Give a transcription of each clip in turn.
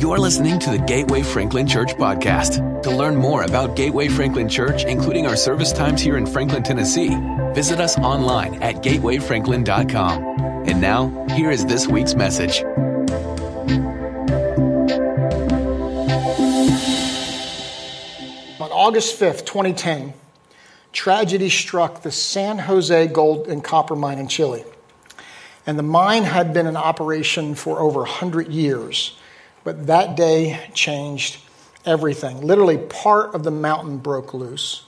You're listening to the Gateway Franklin Church podcast. To learn more about Gateway Franklin Church, including our service times here in Franklin, Tennessee, visit us online at gatewayfranklin.com. And now, here is this week's message. On August 5th, 2010, tragedy struck the San Jose gold and copper mine in Chile. And the mine had been in operation for over 100 years. But that day changed everything. Literally, part of the mountain broke loose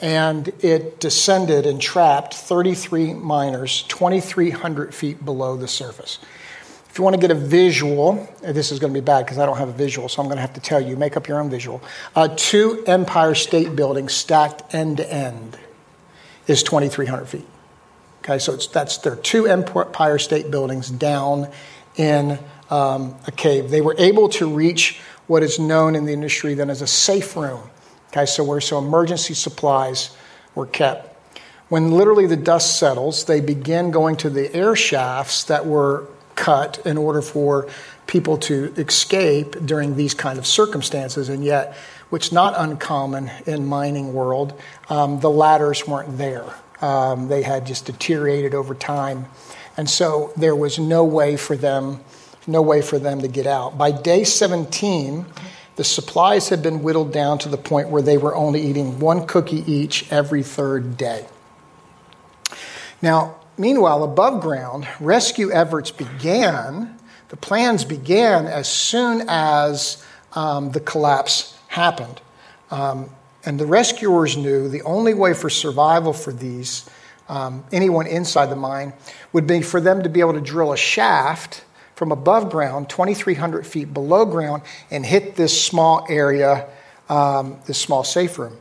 and it descended and trapped 33 miners 2,300 feet below the surface. If you want to get a visual, this is going to be bad because I don't have a visual, so I'm going to have to tell you. Make up your own visual. Uh, two Empire State Buildings stacked end to end is 2,300 feet. Okay, so that's there are two Empire State Buildings down in um, a cave. They were able to reach what is known in the industry then as a safe room. Okay, so where so emergency supplies were kept. When literally the dust settles, they begin going to the air shafts that were cut in order for people to escape during these kind of circumstances. And yet, which is not uncommon in mining world, um, the ladders weren't there. Um, they had just deteriorated over time, and so there was no way for them, no way for them to get out. By day 17, the supplies had been whittled down to the point where they were only eating one cookie each every third day. Now, meanwhile, above ground, rescue efforts began. The plans began as soon as um, the collapse happened. Um, and the rescuers knew the only way for survival for these, um, anyone inside the mine, would be for them to be able to drill a shaft from above ground, 2,300 feet below ground, and hit this small area, um, this small safe room.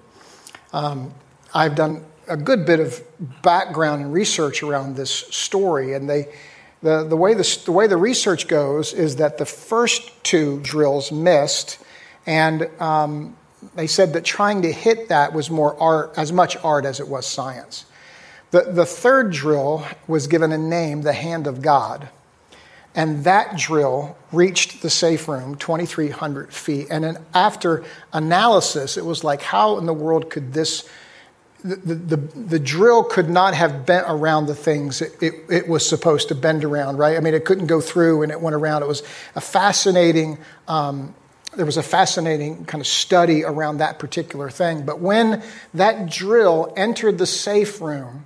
Um, I've done a good bit of background and research around this story, and they, the, the, way the, the way the research goes is that the first two drills missed, and um, they said that trying to hit that was more art, as much art as it was science. The, the third drill was given a name, the Hand of God. And that drill reached the safe room 2,300 feet. And then after analysis, it was like, how in the world could this, the, the, the drill could not have bent around the things it, it, it, was supposed to bend around, right? I mean, it couldn't go through and it went around. It was a fascinating um, there was a fascinating kind of study around that particular thing. But when that drill entered the safe room,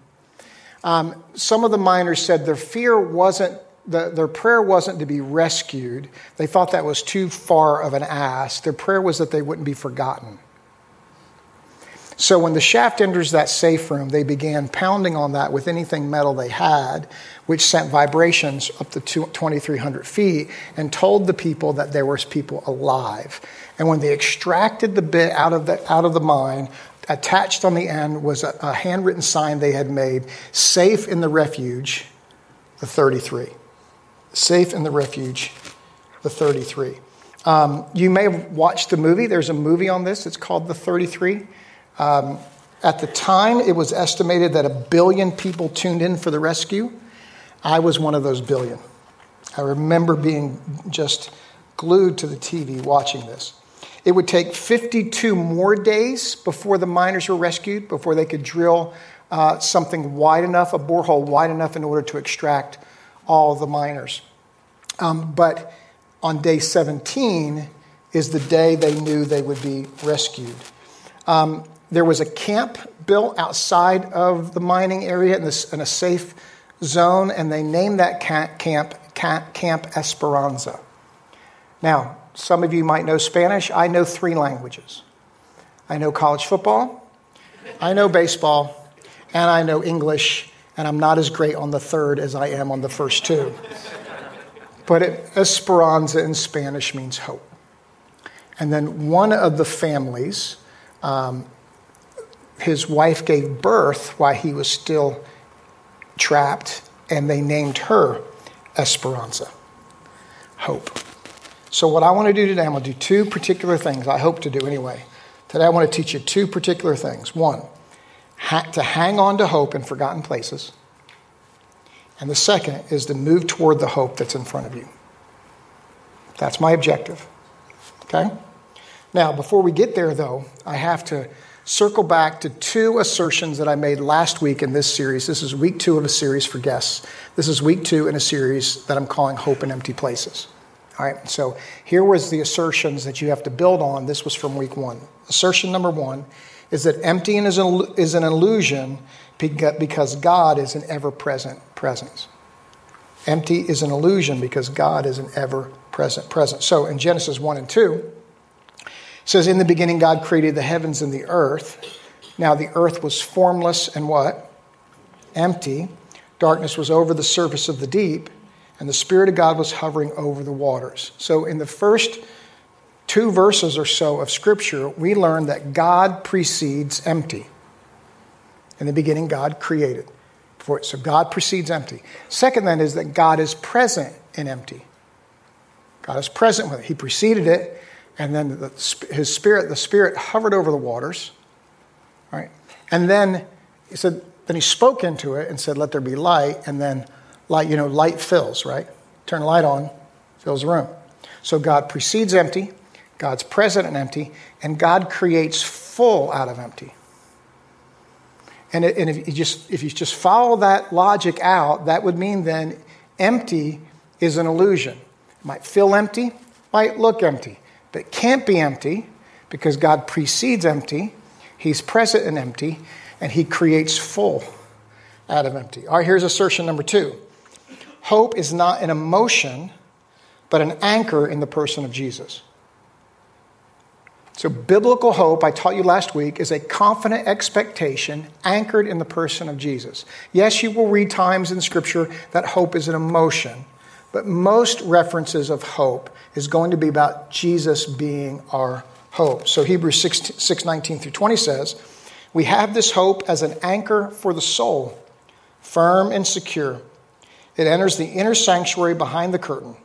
um, some of the miners said their fear wasn't, the, their prayer wasn't to be rescued. They thought that was too far of an ask. Their prayer was that they wouldn't be forgotten. So when the shaft enters that safe room, they began pounding on that with anything metal they had, which sent vibrations up to 2,300 feet and told the people that there was people alive. And when they extracted the bit out of the, out of the mine, attached on the end was a, a handwritten sign they had made, safe in the refuge, the 33. Safe in the refuge, the 33. Um, you may have watched the movie. There's a movie on this. It's called The 33. Um, at the time, it was estimated that a billion people tuned in for the rescue. I was one of those billion. I remember being just glued to the TV watching this. It would take 52 more days before the miners were rescued, before they could drill uh, something wide enough, a borehole wide enough in order to extract all the miners. Um, but on day 17 is the day they knew they would be rescued. Um, there was a camp built outside of the mining area in, this, in a safe zone, and they named that camp, camp, camp Esperanza. Now, some of you might know Spanish. I know three languages I know college football, I know baseball, and I know English, and I'm not as great on the third as I am on the first two. But it, Esperanza in Spanish means hope. And then one of the families um, his wife gave birth while he was still trapped, and they named her Esperanza, hope. So, what I want to do today, I'm going to do two particular things, I hope to do anyway. Today, I want to teach you two particular things. One, to hang on to hope in forgotten places. And the second is to move toward the hope that's in front of you. That's my objective. Okay? Now, before we get there, though, I have to circle back to two assertions that I made last week in this series. This is week two of a series for guests. This is week two in a series that I'm calling Hope in Empty Places. All right, so here was the assertions that you have to build on. This was from week one. Assertion number one is that emptying is an, is an illusion because God is an ever present presence. Empty is an illusion because God is an ever present presence. So in Genesis 1 and 2, it says, In the beginning, God created the heavens and the earth. Now the earth was formless and what? Empty. Darkness was over the surface of the deep, and the Spirit of God was hovering over the waters. So in the first two verses or so of Scripture, we learn that God precedes empty. In the beginning, God created. So God precedes empty. Second, then, is that God is present in empty. God is present with it. He preceded it, and then the, his spirit, the spirit hovered over the waters. Right? And then he said, then he spoke into it and said, Let there be light, and then light, you know, light fills, right? Turn light on, fills the room. So God precedes empty, God's present and empty, and God creates full out of empty. And, and if, you just, if you just follow that logic out, that would mean then empty is an illusion. It might feel empty, might look empty, but it can't be empty because God precedes empty. He's present and empty, and He creates full out of empty. All right, here's assertion number two hope is not an emotion, but an anchor in the person of Jesus. So, biblical hope, I taught you last week, is a confident expectation anchored in the person of Jesus. Yes, you will read times in Scripture that hope is an emotion, but most references of hope is going to be about Jesus being our hope. So, Hebrews 6, 6 19 through 20 says, We have this hope as an anchor for the soul, firm and secure. It enters the inner sanctuary behind the curtain,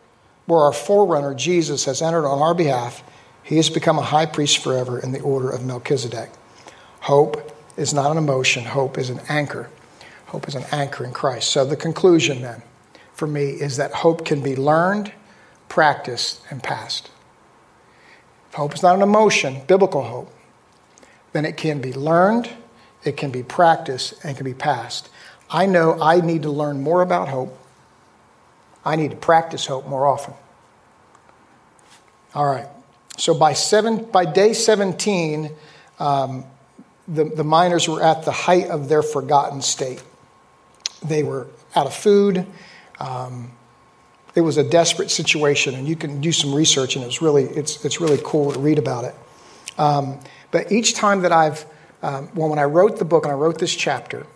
where our forerunner, Jesus, has entered on our behalf he has become a high priest forever in the order of Melchizedek. Hope is not an emotion, hope is an anchor. Hope is an anchor in Christ. So the conclusion then for me is that hope can be learned, practiced, and passed. If hope is not an emotion, biblical hope, then it can be learned, it can be practiced, and can be passed. I know I need to learn more about hope. I need to practice hope more often. All right. So by, seven, by day 17, um, the, the miners were at the height of their forgotten state. They were out of food. Um, it was a desperate situation, and you can do some research, and it's really, it's, it's really cool to read about it. Um, but each time that I've, um, well, when I wrote the book and I wrote this chapter,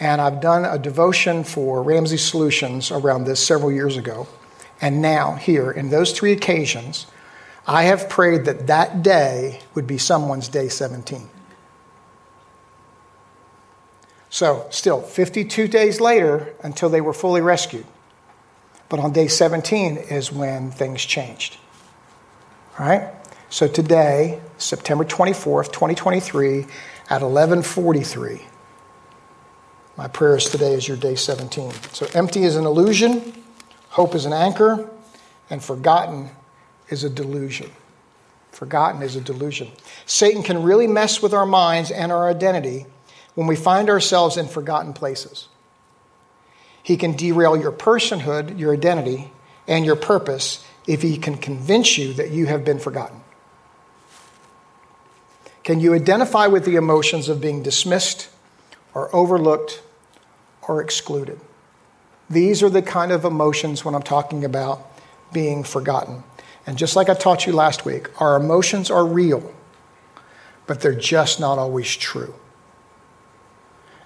and I've done a devotion for Ramsey Solutions around this several years ago, and now here, in those three occasions, I have prayed that that day would be someone's day 17. So, still 52 days later until they were fully rescued. But on day 17 is when things changed. All right? So today, September 24th, 2023, at 11:43, my prayers today is your day 17. So empty is an illusion, hope is an anchor, and forgotten is a delusion. Forgotten is a delusion. Satan can really mess with our minds and our identity when we find ourselves in forgotten places. He can derail your personhood, your identity, and your purpose if he can convince you that you have been forgotten. Can you identify with the emotions of being dismissed or overlooked or excluded? These are the kind of emotions when I'm talking about being forgotten. And just like I taught you last week, our emotions are real, but they're just not always true.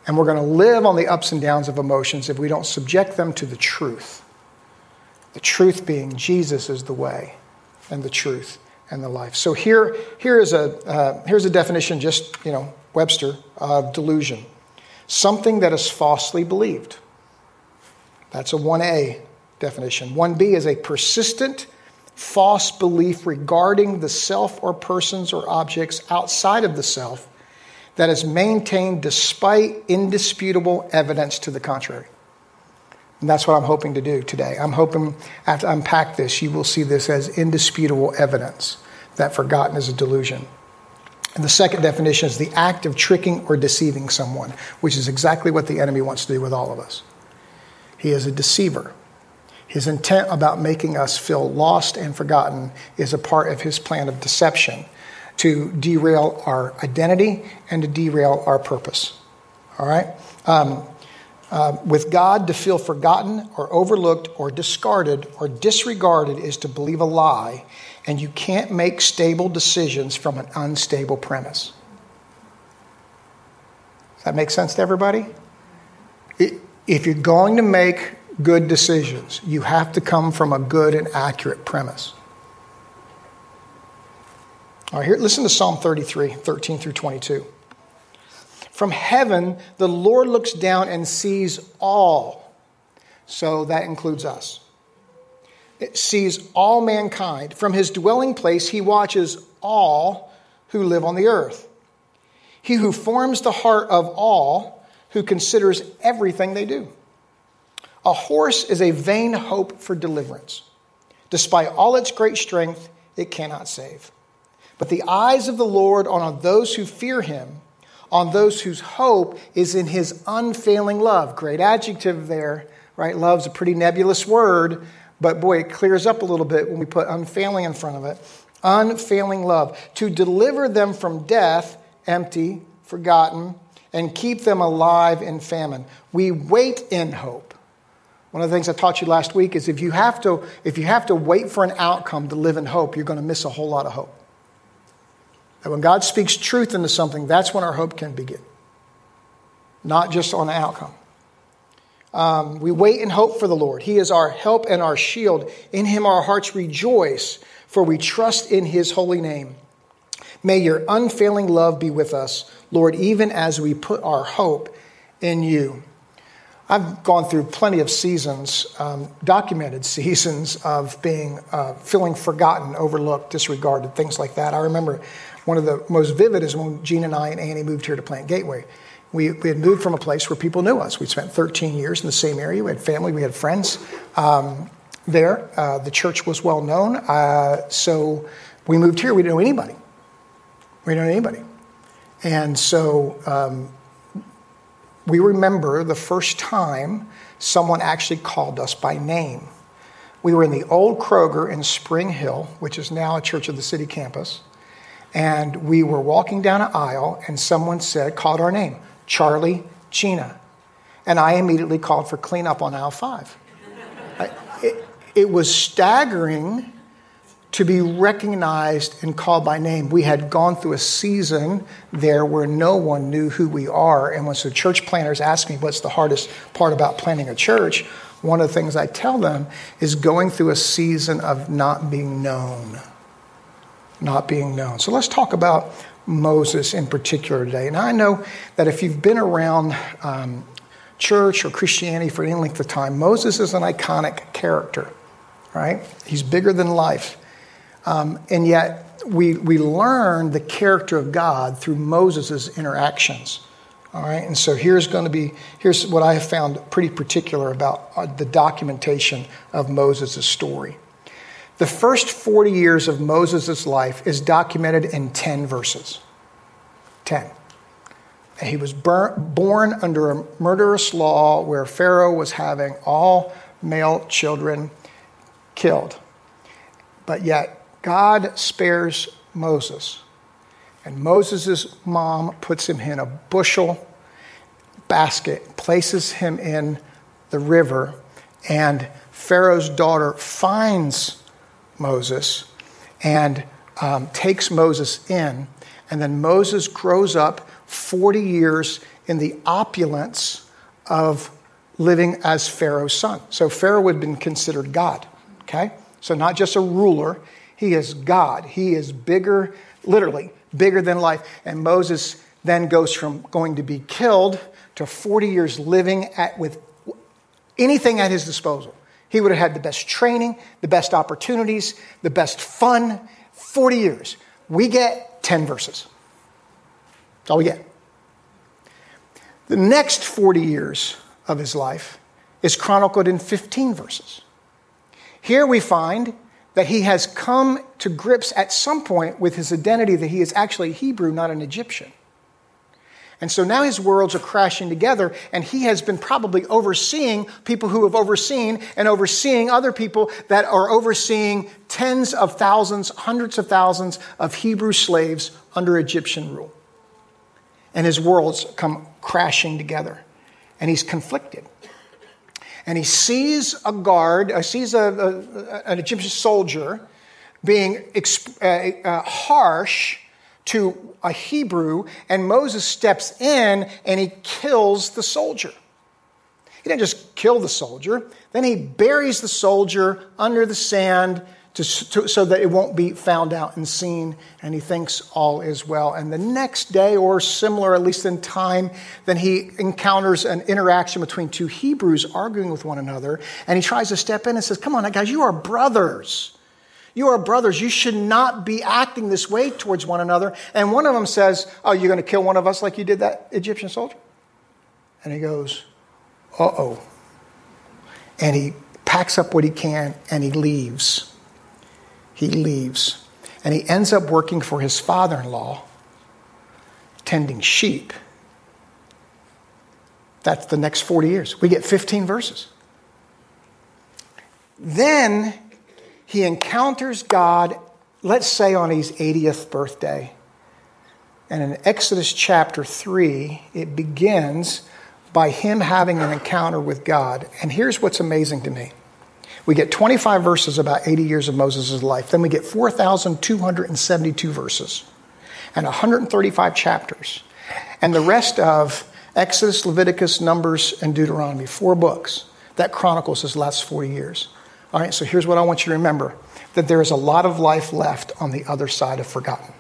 And we're going to live on the ups and downs of emotions if we don't subject them to the truth. The truth being Jesus is the way and the truth and the life. So here, here is a, uh, here's a definition, just, you know, Webster, of delusion. Something that is falsely believed. That's a 1A definition. 1B is a persistent false belief regarding the self or persons or objects outside of the self that is maintained despite indisputable evidence to the contrary. And that's what I'm hoping to do today. I'm hoping after I unpack this, you will see this as indisputable evidence that forgotten is a delusion. And the second definition is the act of tricking or deceiving someone, which is exactly what the enemy wants to do with all of us. He is a deceiver. His intent about making us feel lost and forgotten is a part of his plan of deception to derail our identity and to derail our purpose. All right? Um, uh, with God, to feel forgotten or overlooked or discarded or disregarded is to believe a lie, and you can't make stable decisions from an unstable premise. Does that make sense to everybody? If you're going to make good decisions, you have to come from a good and accurate premise. All right, here, listen to Psalm 33, 13 through 22. From heaven, the Lord looks down and sees all. So that includes us. It sees all mankind. From his dwelling place, he watches all who live on the earth. He who forms the heart of all, who considers everything they do. A horse is a vain hope for deliverance. Despite all its great strength, it cannot save. But the eyes of the Lord are on those who fear him, on those whose hope is in his unfailing love. Great adjective there, right? Love's a pretty nebulous word, but boy, it clears up a little bit when we put unfailing in front of it. Unfailing love. To deliver them from death, empty, forgotten, and keep them alive in famine. We wait in hope. One of the things I taught you last week is if you have to, if you have to wait for an outcome to live in hope, you're going to miss a whole lot of hope. And when God speaks truth into something, that's when our hope can begin, not just on the outcome. Um, we wait and hope for the Lord. He is our help and our shield. In Him our hearts rejoice, for we trust in His holy name. May your unfailing love be with us, Lord, even as we put our hope in you. I've gone through plenty of seasons, um, documented seasons of being uh, feeling forgotten, overlooked, disregarded, things like that. I remember one of the most vivid is when Gene and I and Annie moved here to Plant Gateway. We, we had moved from a place where people knew us. We'd spent 13 years in the same area. We had family, we had friends um, there. Uh, the church was well known. Uh, so we moved here. We didn't know anybody. We didn't know anybody. And so um, we remember the first time someone actually called us by name. We were in the old Kroger in Spring Hill, which is now a Church of the City campus. And we were walking down an aisle, and someone said, called our name, Charlie Gina. And I immediately called for cleanup on aisle five. It, it was staggering to be recognized and called by name. We had gone through a season there where no one knew who we are. And when so church planners ask me what's the hardest part about planning a church, one of the things I tell them is going through a season of not being known not being known. So let's talk about Moses in particular today. And I know that if you've been around um, church or Christianity for any length of time, Moses is an iconic character, right? He's bigger than life. Um, and yet, we, we learn the character of God through Moses' interactions. All right, and so here's going to be here's what I have found pretty particular about uh, the documentation of Moses' story. The first 40 years of Moses' life is documented in 10 verses. 10. He was born under a murderous law where Pharaoh was having all male children killed. But yet, God spares Moses. And Moses' mom puts him in a bushel basket, places him in the river, and Pharaoh's daughter finds Moses and um, takes Moses in. And then Moses grows up 40 years in the opulence of living as Pharaoh's son. So Pharaoh have been considered God, okay? So not just a ruler, he is God. He is bigger, literally, bigger than life. And Moses then goes from going to be killed to 40 years living at, with anything at his disposal. He would have had the best training, the best opportunities, the best fun. 40 years. We get 10 verses. That's all we get. The next 40 years of his life is chronicled in 15 verses. Here we find that he has come to grips at some point with his identity that he is actually a Hebrew, not an Egyptian. And so now his worlds are crashing together, and he has been probably overseeing people who have overseen and overseeing other people that are overseeing tens of thousands, hundreds of thousands of Hebrew slaves under Egyptian rule. And his worlds come crashing together, and he's conflicted. And he sees a guard, uh, sees a, a, an Egyptian soldier being exp- uh, uh, harsh to a Hebrew, and Moses steps in and he kills the soldier. He didn't just kill the soldier, then he buries the soldier under the sand to, to, so that it won't be found out and seen, and he thinks all is well. And the next day, or similar, at least in time, then he encounters an interaction between two Hebrews arguing with one another, and he tries to step in and says, Come on, guys, you are brothers. You are brothers. You should not be acting this way towards one another. And one of them says, Oh, you're going to kill one of us like you did that Egyptian soldier? And he goes, Uh oh. And he packs up what he can and he leaves. He leaves. And he ends up working for his father in law, tending sheep. That's the next 40 years. We get 15 verses. Then he encounters God, let's say on his 80th birthday. And in Exodus chapter 3, it begins by him having an encounter with God. And here's what's amazing to me we get 25 verses about 80 years of Moses' life, then we get 4,272 verses and 135 chapters. And the rest of Exodus, Leviticus, Numbers, and Deuteronomy, four books that chronicles his last 40 years. All right, so here's what I want you to remember that there is a lot of life left on the other side of forgotten.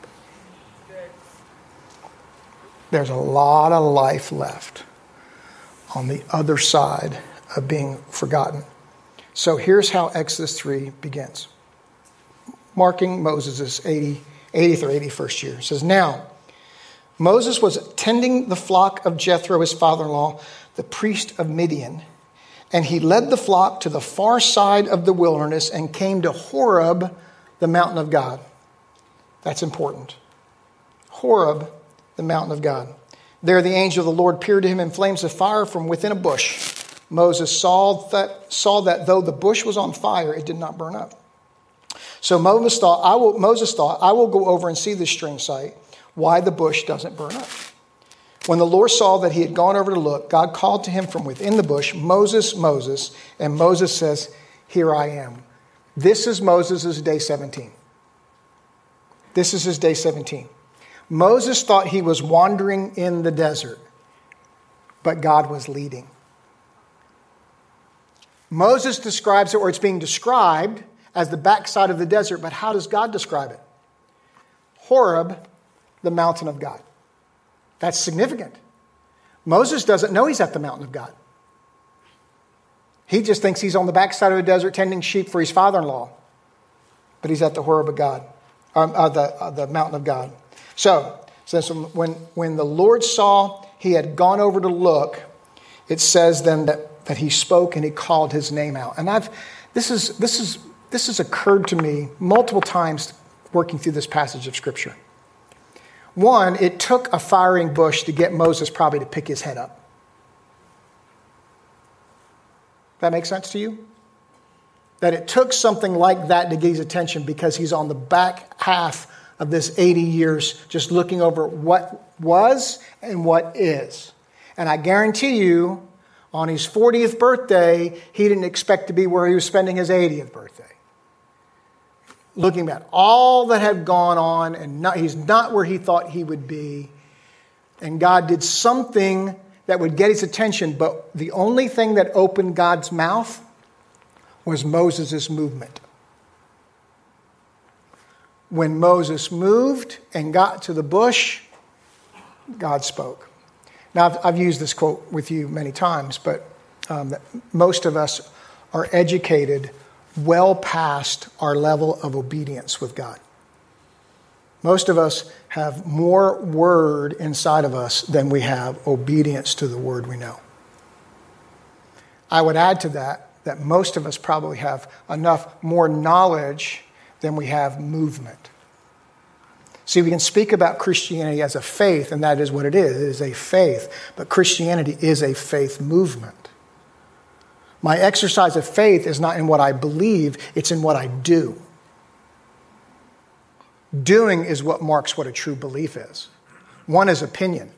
There's a lot of life left on the other side of being forgotten. So here's how Exodus 3 begins, marking Moses' 80, 80th or 81st year. It says, Now, Moses was tending the flock of Jethro, his father in law, the priest of Midian and he led the flock to the far side of the wilderness and came to Horeb, the mountain of God. That's important. Horeb, the mountain of God. There the angel of the Lord appeared to him in flames of fire from within a bush. Moses saw that, saw that though the bush was on fire, it did not burn up. So Moses thought, I will, Moses thought, I will go over and see this strange sight, why the bush doesn't burn up. When the Lord saw that he had gone over to look, God called to him from within the bush, Moses, Moses. And Moses says, Here I am. This is Moses' day 17. This is his day 17. Moses thought he was wandering in the desert, but God was leading. Moses describes it, or it's being described as the backside of the desert, but how does God describe it? Horeb, the mountain of God. That's significant. Moses doesn't know he's at the mountain of God. He just thinks he's on the backside of the desert tending sheep for his father in law, but he's at the Horeb of God, um, uh, the, uh, the mountain of God. So, says when, when the Lord saw he had gone over to look, it says then that, that he spoke and he called his name out. And I've, this, is, this, is, this has occurred to me multiple times working through this passage of Scripture. One, it took a firing bush to get Moses probably to pick his head up. That makes sense to you? That it took something like that to get his attention because he's on the back half of this 80 years just looking over what was and what is. And I guarantee you, on his 40th birthday, he didn't expect to be where he was spending his 80th birthday looking at all that had gone on, and not, he's not where he thought he would be. And God did something that would get his attention, but the only thing that opened God's mouth was Moses' movement. When Moses moved and got to the bush, God spoke. Now, I've, I've used this quote with you many times, but um, most of us are educated well past our level of obedience with God. Most of us have more word inside of us than we have obedience to the word we know. I would add to that that most of us probably have enough more knowledge than we have movement. See, we can speak about Christianity as a faith, and that is what it is. It is a faith. But Christianity is a faith movement. My exercise of faith is not in what I believe, it's in what I do. Doing is what marks what a true belief is. One is opinion,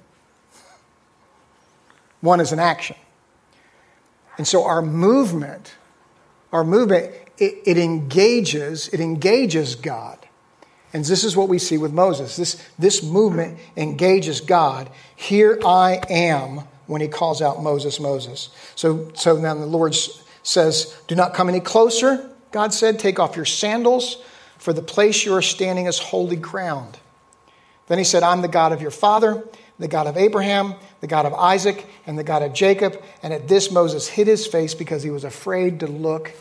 one is an action. And so our movement, our movement, it, it engages, it engages God. And this is what we see with Moses. This, this movement engages God. Here I am when he calls out Moses, Moses. So, so then the Lord says, Do not come any closer. God said, Take off your sandals, for the place you are standing is holy ground. Then he said, I'm the God of your father, the God of Abraham, the God of Isaac, and the God of Jacob. And at this, Moses hid his face because he was afraid to look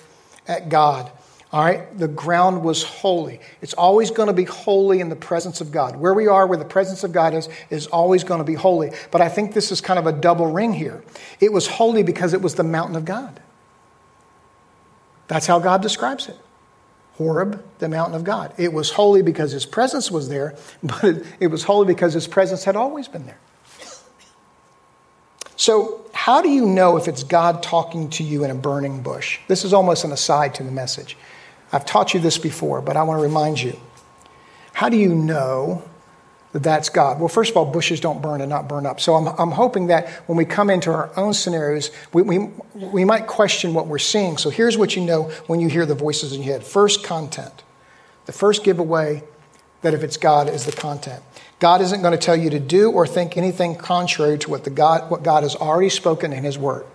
at God. All right, the ground was holy. It's always going to be holy in the presence of God. Where we are, where the presence of God is, is always going to be holy. But I think this is kind of a double ring here. It was holy because it was the mountain of God. That's how God describes it. Horeb, the mountain of God. It was holy because his presence was there, but it was holy because his presence had always been there. So, how do you know if it's God talking to you in a burning bush? This is almost an aside to the message. I've taught you this before, but I want to remind you. How do you know that that's God? Well, first of all, bushes don't burn and not burn up. So I'm, I'm hoping that when we come into our own scenarios, we, we, we might question what we're seeing. So here's what you know when you hear the voices in your head first, content. The first giveaway that if it's God is the content. God isn't going to tell you to do or think anything contrary to what, the God, what God has already spoken in His Word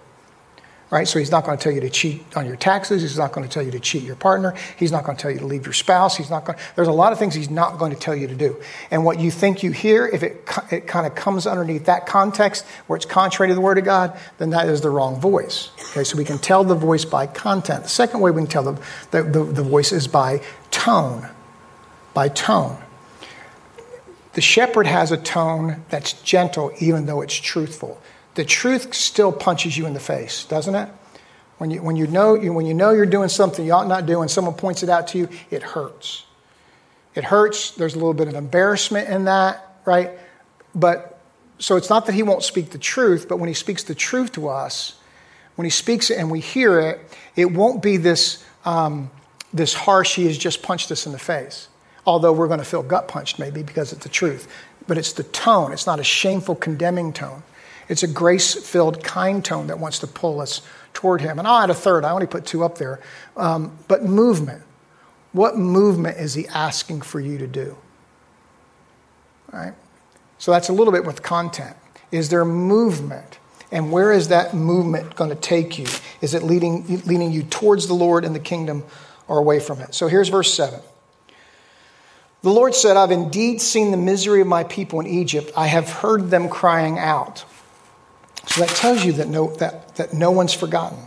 right? So he's not going to tell you to cheat on your taxes. He's not going to tell you to cheat your partner. He's not going to tell you to leave your spouse. He's not going. There's a lot of things he's not going to tell you to do. And what you think you hear, if it it kind of comes underneath that context where it's contrary to the Word of God, then that is the wrong voice. Okay, so we can tell the voice by content. The second way we can tell the the, the, the voice is by tone. By tone. The shepherd has a tone that's gentle, even though it's truthful the truth still punches you in the face, doesn't it? When you, when you, know, when you know you're doing something you ought not do and someone points it out to you, it hurts. It hurts. There's a little bit of embarrassment in that, right? But so it's not that he won't speak the truth, but when he speaks the truth to us, when he speaks it and we hear it, it won't be this, um, this harsh, he has just punched us in the face. Although we're going to feel gut punched maybe because it's the truth. But it's the tone, it's not a shameful, condemning tone. It's a grace filled, kind tone that wants to pull us toward Him. And I'll add a third, I only put two up there. Um, but movement. What movement is He asking for you to do? All right? So that's a little bit with content. Is there movement? And where is that movement going to take you? Is it leading, leading you towards the Lord and the kingdom or away from it? So here's verse 7. The Lord said, I've indeed seen the misery of my people in Egypt. I have heard them crying out. So that tells you that no, that, that no one's forgotten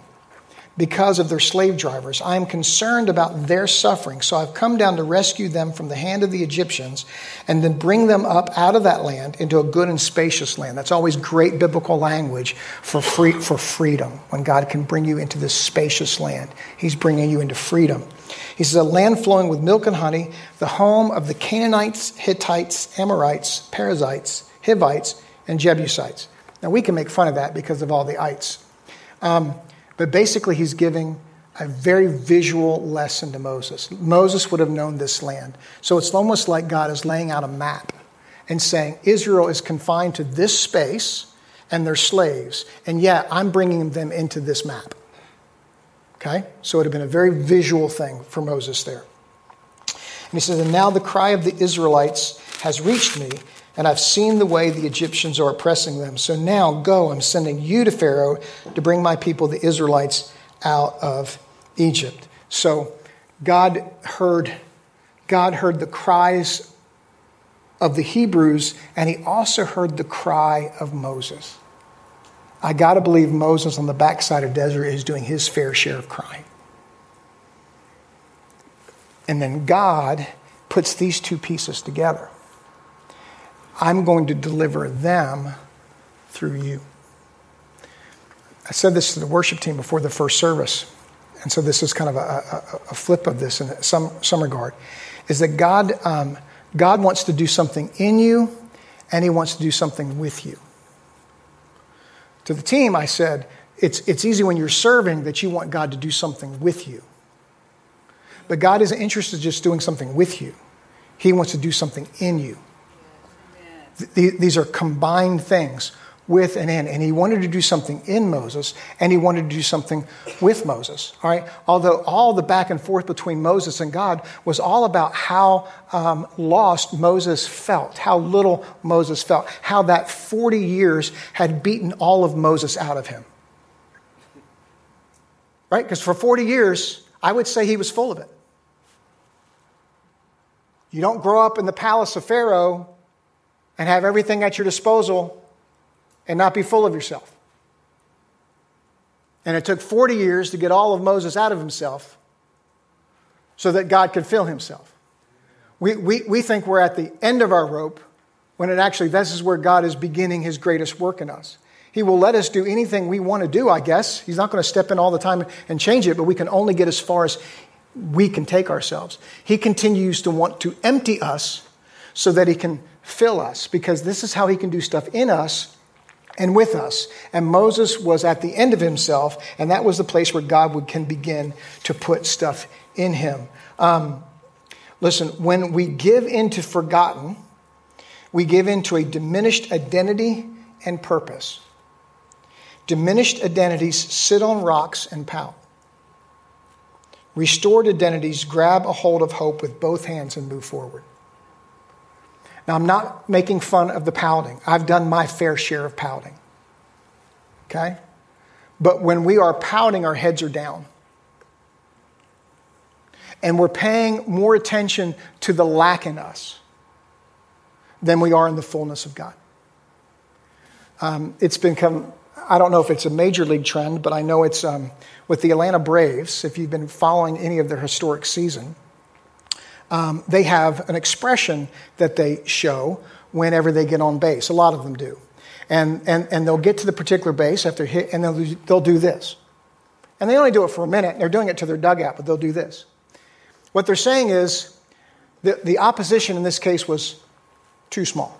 because of their slave drivers. I am concerned about their suffering, so I've come down to rescue them from the hand of the Egyptians and then bring them up out of that land into a good and spacious land. That's always great biblical language for, free, for freedom. When God can bring you into this spacious land, He's bringing you into freedom. He says, A land flowing with milk and honey, the home of the Canaanites, Hittites, Amorites, Perizzites, Hivites, and Jebusites. Now, we can make fun of that because of all the ites. Um, but basically, he's giving a very visual lesson to Moses. Moses would have known this land. So it's almost like God is laying out a map and saying, Israel is confined to this space and they're slaves. And yet, I'm bringing them into this map. Okay? So it would have been a very visual thing for Moses there. And he says, And now the cry of the Israelites has reached me, and I've seen the way the Egyptians are oppressing them. So now go, I'm sending you to Pharaoh to bring my people, the Israelites, out of Egypt. So God heard, God heard the cries of the Hebrews, and he also heard the cry of Moses. I got to believe Moses on the backside of desert is doing his fair share of crying. And then God puts these two pieces together. I'm going to deliver them through you. I said this to the worship team before the first service. and so this is kind of a, a, a flip of this in some, some regard, is that God, um, God wants to do something in you and He wants to do something with you. To the team, I said, it's, it's easy when you're serving that you want God to do something with you. But God isn't interested in just doing something with you, He wants to do something in you. These are combined things with and in. And he wanted to do something in Moses, and he wanted to do something with Moses. All right? Although all the back and forth between Moses and God was all about how um, lost Moses felt, how little Moses felt, how that 40 years had beaten all of Moses out of him. Right? Because for 40 years, I would say he was full of it. You don't grow up in the palace of Pharaoh and have everything at your disposal and not be full of yourself. And it took 40 years to get all of Moses out of himself so that God could fill himself. We, we, we think we're at the end of our rope when it actually, this is where God is beginning his greatest work in us. He will let us do anything we want to do, I guess. He's not going to step in all the time and change it, but we can only get as far as we can take ourselves. He continues to want to empty us so that he can fill us, because this is how he can do stuff in us and with us. And Moses was at the end of himself, and that was the place where God would, can begin to put stuff in him. Um, listen, when we give into forgotten, we give into a diminished identity and purpose. Diminished identities sit on rocks and pout. Restored identities grab a hold of hope with both hands and move forward. Now, I'm not making fun of the pouting. I've done my fair share of pouting. Okay? But when we are pouting, our heads are down. And we're paying more attention to the lack in us than we are in the fullness of God. Um, it's become, I don't know if it's a major league trend, but I know it's um, with the Atlanta Braves, if you've been following any of their historic season um, they have an expression that they show whenever they get on base. A lot of them do. And, and, and they'll get to the particular base after hit, and they'll, they'll do this. And they only do it for a minute. They're doing it to their dugout, but they'll do this. What they're saying is the, the opposition in this case was too small.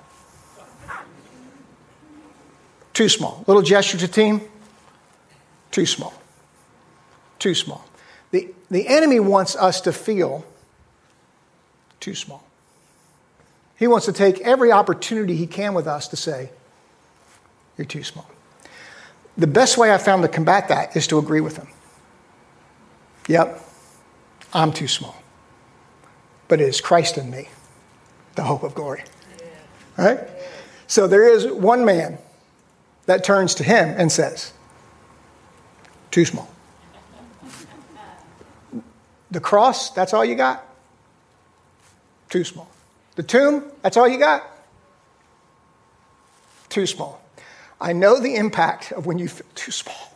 Too small. Little gesture to team, too small. Too small. The, the enemy wants us to feel too small. He wants to take every opportunity he can with us to say, You're too small. The best way I found to combat that is to agree with him. Yep, I'm too small. But it is Christ in me, the hope of glory. Right? So there is one man that turns to him and says, Too small. The cross, that's all you got? Too small. The tomb, that's all you got? Too small. I know the impact of when you feel too small.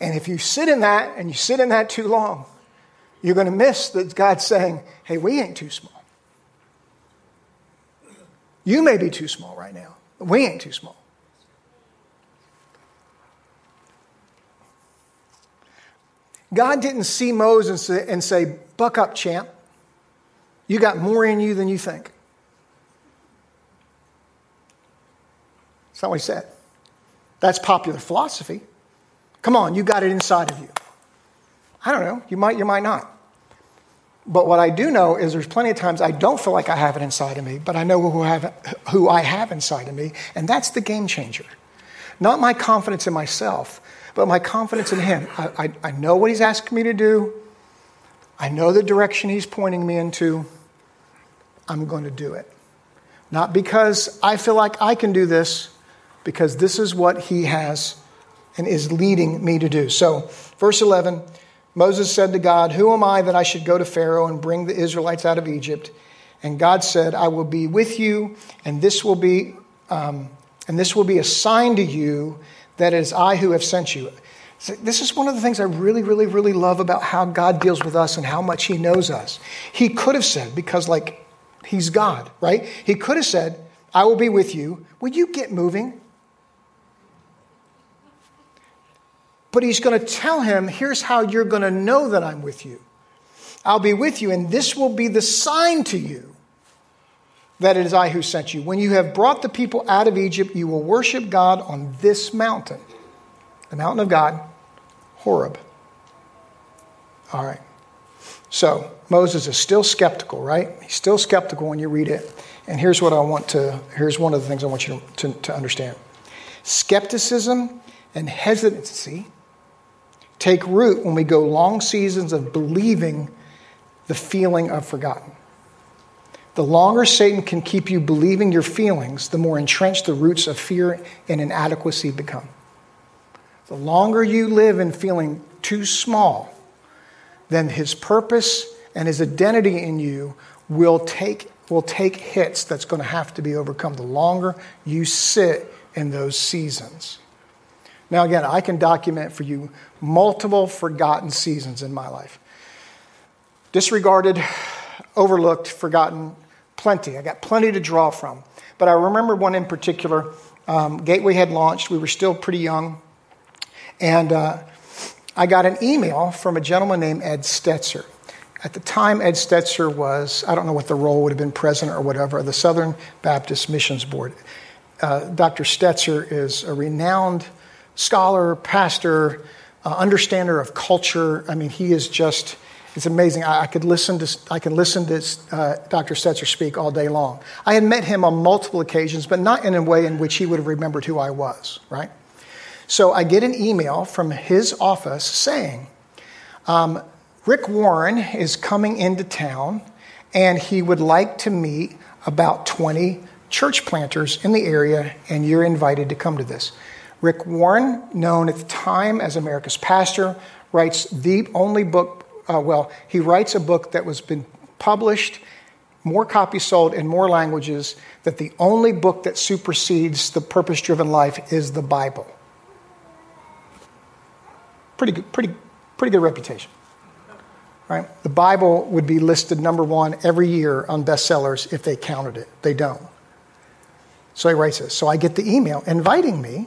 And if you sit in that and you sit in that too long, you're going to miss that God's saying, hey, we ain't too small. You may be too small right now, but we ain't too small. God didn't see Moses and say, Buck up, champ. You got more in you than you think. That's not what he said. That's popular philosophy. Come on, you got it inside of you. I don't know. You might, you might not. But what I do know is there's plenty of times I don't feel like I have it inside of me, but I know who, have, who I have inside of me, and that's the game changer. Not my confidence in myself, but my confidence in Him. I, I, I know what He's asking me to do, I know the direction He's pointing me into. I'm going to do it. Not because I feel like I can do this, because this is what he has and is leading me to do. So, verse 11 Moses said to God, Who am I that I should go to Pharaoh and bring the Israelites out of Egypt? And God said, I will be with you, and this will be, um, and this will be a sign to you that it is I who have sent you. This is one of the things I really, really, really love about how God deals with us and how much He knows us. He could have said, because like He's God, right? He could have said, I will be with you. Will you get moving? but he's going to tell him, here's how you're going to know that I'm with you. I'll be with you, and this will be the sign to you that it is I who sent you. When you have brought the people out of Egypt, you will worship God on this mountain, the mountain of God, Horeb. All right. So Moses is still skeptical, right? He's still skeptical when you read it. And here's what I want to, here's one of the things I want you to, to, to understand. Skepticism and hesitancy take root when we go long seasons of believing the feeling of forgotten. The longer Satan can keep you believing your feelings, the more entrenched the roots of fear and inadequacy become. The longer you live in feeling too small, then his purpose and his identity in you will take, will take hits that's going to have to be overcome the longer you sit in those seasons. Now, again, I can document for you multiple forgotten seasons in my life. Disregarded, overlooked, forgotten, plenty. I got plenty to draw from. But I remember one in particular. Um, Gateway had launched. We were still pretty young. And uh, I got an email from a gentleman named Ed Stetzer. At the time, Ed Stetzer was, I don't know what the role would have been, president or whatever, of the Southern Baptist Missions Board. Uh, Dr. Stetzer is a renowned scholar, pastor, uh, understander of culture. I mean, he is just it's amazing. I, I could listen to, I can listen to uh, Dr. Stetzer speak all day long. I had met him on multiple occasions, but not in a way in which he would have remembered who I was, right? So I get an email from his office saying, um, Rick Warren is coming into town and he would like to meet about 20 church planters in the area, and you're invited to come to this. Rick Warren, known at the time as America's pastor, writes the only book uh, well, he writes a book that was been published, more copies sold in more languages, that the only book that supersedes the purpose driven life is the Bible. Pretty good, pretty, pretty good reputation. Right? The Bible would be listed number one every year on bestsellers if they counted it. They don't. So he writes this. So I get the email inviting me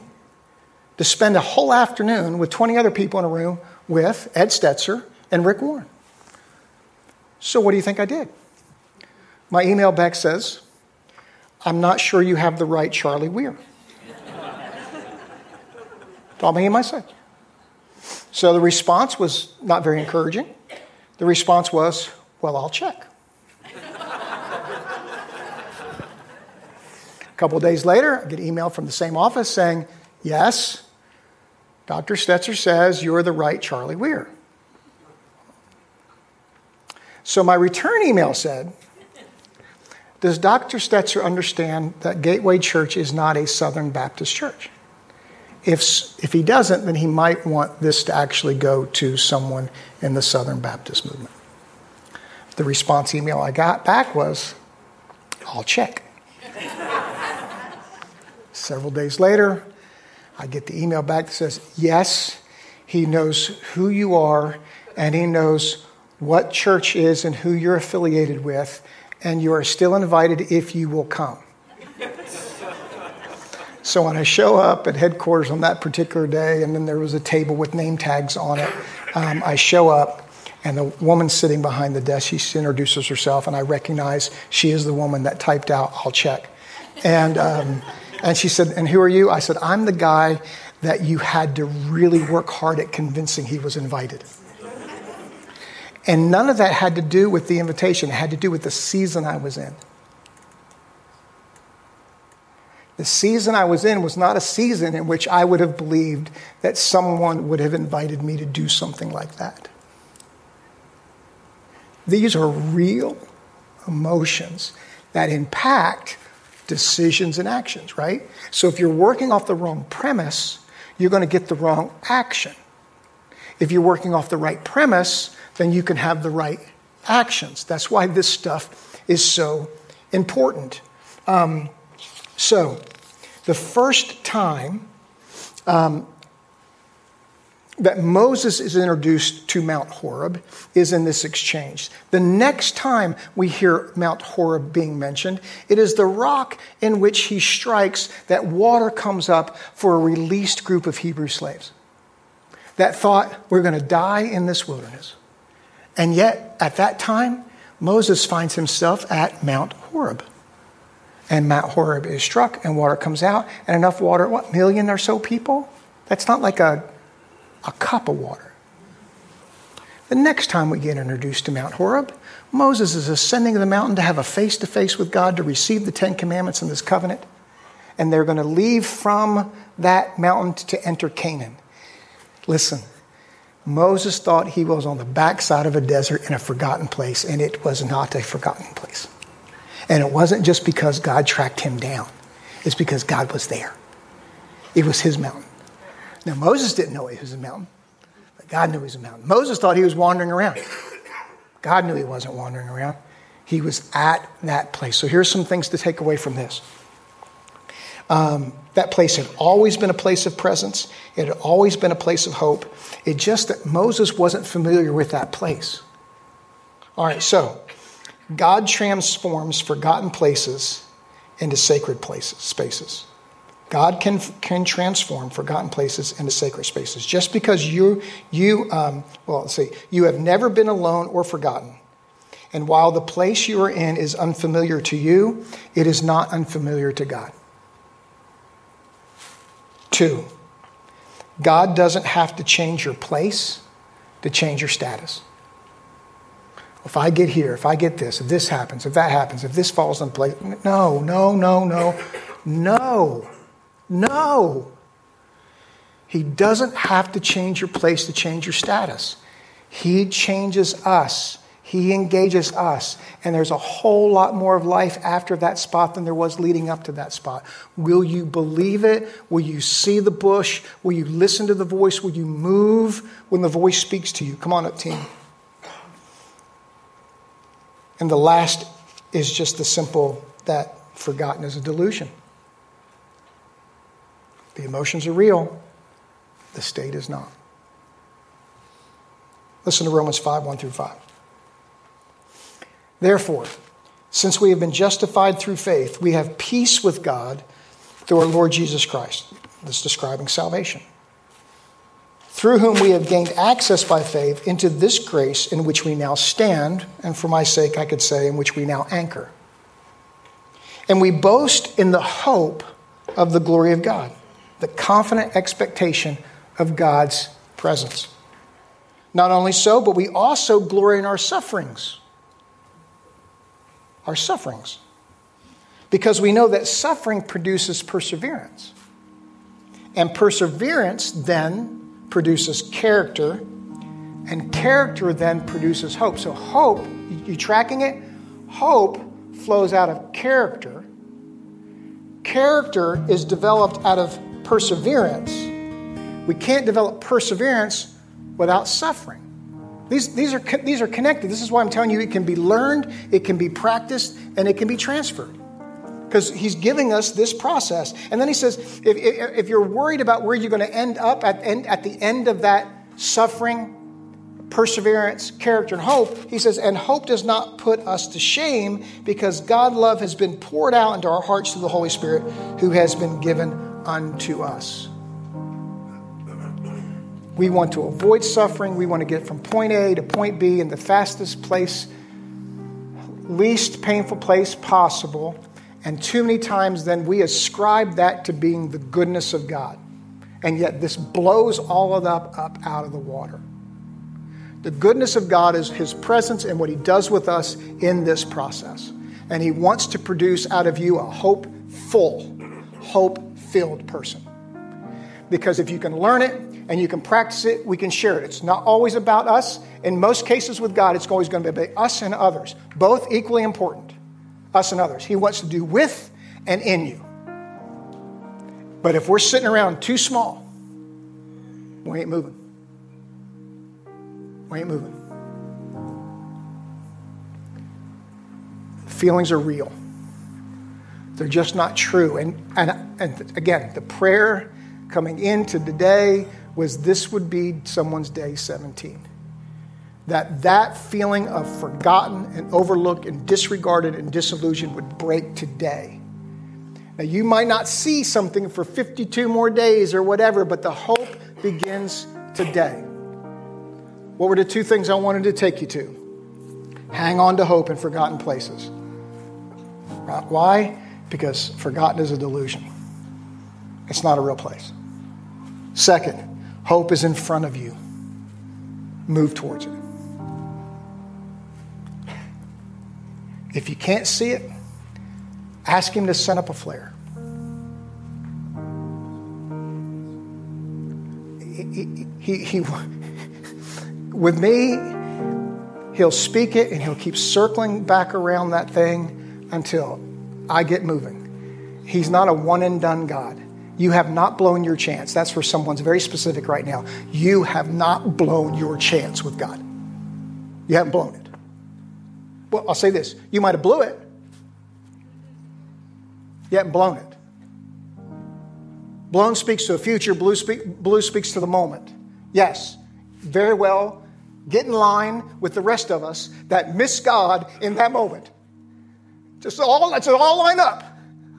to spend a whole afternoon with 20 other people in a room with Ed Stetzer, and Rick Warren. So, what do you think I did? My email back says, I'm not sure you have the right Charlie Weir. Told me he say. So the response was not very encouraging. The response was, Well, I'll check. A couple days later, I get an email from the same office saying, Yes, Dr. Stetzer says you're the right Charlie Weir. So my return email said, Does Dr. Stetzer understand that Gateway Church is not a Southern Baptist church? If, if he doesn't, then he might want this to actually go to someone in the Southern Baptist movement. The response email I got back was, I'll check. Several days later, I get the email back that says, Yes, he knows who you are and he knows what church is and who you're affiliated with, and you are still invited if you will come. So when I show up at headquarters on that particular day, and then there was a table with name tags on it, um, I show up. And the woman sitting behind the desk, she introduces herself, and I recognize she is the woman that typed out, I'll check. And, um, and she said, And who are you? I said, I'm the guy that you had to really work hard at convincing he was invited. And none of that had to do with the invitation, it had to do with the season I was in. The season I was in was not a season in which I would have believed that someone would have invited me to do something like that. These are real emotions that impact decisions and actions, right? So if you're working off the wrong premise, you're going to get the wrong action. If you're working off the right premise, then you can have the right actions. That's why this stuff is so important. Um, so, the first time um, that Moses is introduced to Mount Horeb is in this exchange. The next time we hear Mount Horeb being mentioned, it is the rock in which he strikes that water comes up for a released group of Hebrew slaves. that thought we're going to die in this wilderness. And yet, at that time, Moses finds himself at Mount Horeb. And Mount Horeb is struck, and water comes out, and enough water, what, million or so people? That's not like a, a cup of water. The next time we get introduced to Mount Horeb, Moses is ascending the mountain to have a face to face with God to receive the Ten Commandments and this covenant. And they're going to leave from that mountain to enter Canaan. Listen, Moses thought he was on the backside of a desert in a forgotten place, and it was not a forgotten place. And it wasn't just because God tracked him down, it's because God was there. It was his mountain. Now, Moses didn't know it was a mountain, but God knew it was a mountain. Moses thought he was wandering around. God knew he wasn't wandering around. He was at that place. So here's some things to take away from this. Um, that place had always been a place of presence. It had always been a place of hope. It just that Moses wasn't familiar with that place. All right, so God transforms forgotten places into sacred places, spaces. God can, can transform forgotten places into sacred spaces. Just because you, you um, well, let's see, you have never been alone or forgotten. And while the place you are in is unfamiliar to you, it is not unfamiliar to God. Two, God doesn't have to change your place to change your status. If I get here, if I get this, if this happens, if that happens, if this falls in place, no, no, no, no, no. No. He doesn't have to change your place to change your status. He changes us. He engages us. And there's a whole lot more of life after that spot than there was leading up to that spot. Will you believe it? Will you see the bush? Will you listen to the voice? Will you move when the voice speaks to you? Come on up, team. And the last is just the simple that forgotten is a delusion. The emotions are real, the state is not. Listen to Romans 5 1 through 5. Therefore, since we have been justified through faith, we have peace with God through our Lord Jesus Christ. That's describing salvation. Through whom we have gained access by faith into this grace in which we now stand, and for my sake, I could say, in which we now anchor. And we boast in the hope of the glory of God the confident expectation of God's presence. Not only so, but we also glory in our sufferings. Our sufferings. Because we know that suffering produces perseverance. And perseverance then produces character, and character then produces hope. So, hope, you tracking it? Hope flows out of character. Character is developed out of perseverance. We can't develop perseverance without suffering. These, these, are, these are connected. This is why I'm telling you it can be learned, it can be practiced, and it can be transferred. Because he's giving us this process. And then he says if, if, if you're worried about where you're going to end up at, at the end of that suffering, perseverance, character, and hope, he says, and hope does not put us to shame because God's love has been poured out into our hearts through the Holy Spirit who has been given unto us. We want to avoid suffering. We want to get from point A to point B in the fastest place, least painful place possible. And too many times then we ascribe that to being the goodness of God. And yet this blows all of that up out of the water. The goodness of God is his presence and what he does with us in this process. And he wants to produce out of you a hopeful, hope filled person. Because if you can learn it and you can practice it, we can share it. It's not always about us. In most cases with God, it's always going to be about us and others, both equally important. Us and others. He wants to do with and in you. But if we're sitting around too small, we ain't moving. We ain't moving. Feelings are real. They're just not true. And, and, and again, the prayer coming into today was this would be someone's day 17. That that feeling of forgotten and overlooked and disregarded and disillusioned would break today. Now, you might not see something for 52 more days or whatever, but the hope begins today, what were the two things I wanted to take you to? Hang on to hope in forgotten places. Why? Because forgotten is a delusion, it's not a real place. Second, hope is in front of you. Move towards it. If you can't see it, ask Him to send up a flare. He, he, he, with me, He'll speak it and He'll keep circling back around that thing until I get moving. He's not a one and done God. You have not blown your chance. That's for someone's very specific right now. You have not blown your chance with God. You haven't blown it. Well, I'll say this you might have blew it, you haven't blown it. Blown speaks to a future, blue, speak, blue speaks to the moment. Yes, very well. Get in line with the rest of us that miss God in that moment. Just all, let's all line up.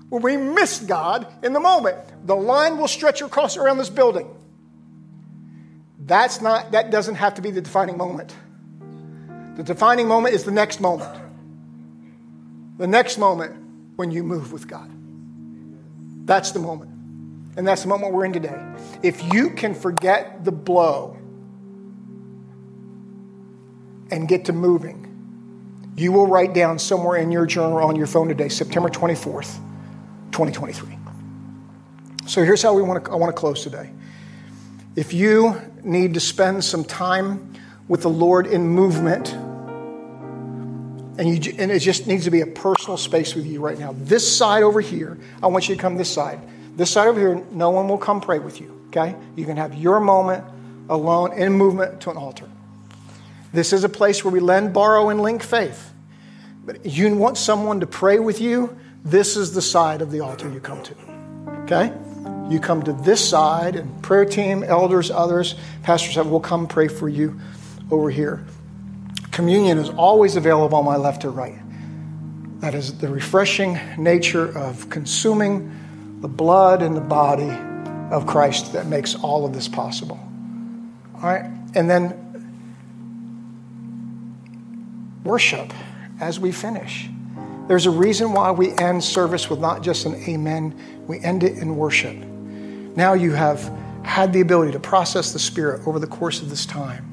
When we miss God in the moment, the line will stretch across around this building. That's not, that doesn't have to be the defining moment. The defining moment is the next moment. The next moment when you move with God. That's the moment. And that's the moment we're in today. If you can forget the blow and get to moving, you will write down somewhere in your journal or on your phone today, September 24th, 2023. So here's how we want to, I want to close today. If you need to spend some time with the Lord in movement, and, you, and it just needs to be a personal space with you right now. This side over here, I want you to come this side. This side over here, no one will come pray with you, okay? You can have your moment alone in movement to an altar. This is a place where we lend, borrow, and link faith. But you want someone to pray with you, this is the side of the altar you come to, okay? You come to this side, and prayer team, elders, others, pastors have will come pray for you over here. Communion is always available on my left or right. That is the refreshing nature of consuming the blood and the body of Christ that makes all of this possible. All right? And then worship as we finish. There's a reason why we end service with not just an amen, we end it in worship. Now you have had the ability to process the Spirit over the course of this time.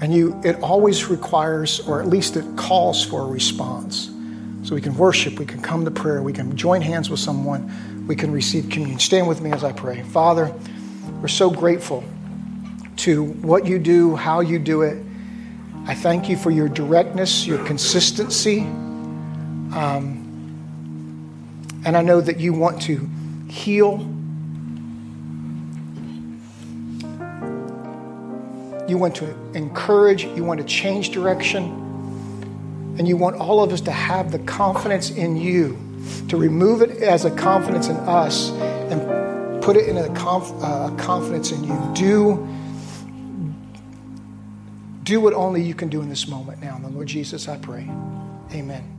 And you, it always requires, or at least it calls for a response. So we can worship, we can come to prayer, we can join hands with someone, we can receive communion. Stand with me as I pray. Father, we're so grateful to what you do, how you do it. I thank you for your directness, your consistency. Um, and I know that you want to heal You want to encourage, you want to change direction, and you want all of us to have the confidence in you, to remove it as a confidence in us and put it in a, conf, uh, confidence in you. Do, do what only you can do in this moment now. In the Lord Jesus, I pray. Amen.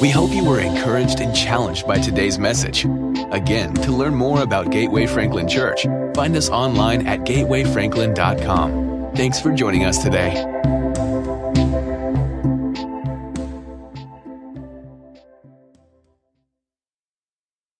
We hope you were encouraged and challenged by today's message. Again, to learn more about Gateway Franklin Church, find us online at gatewayfranklin.com. Thanks for joining us today.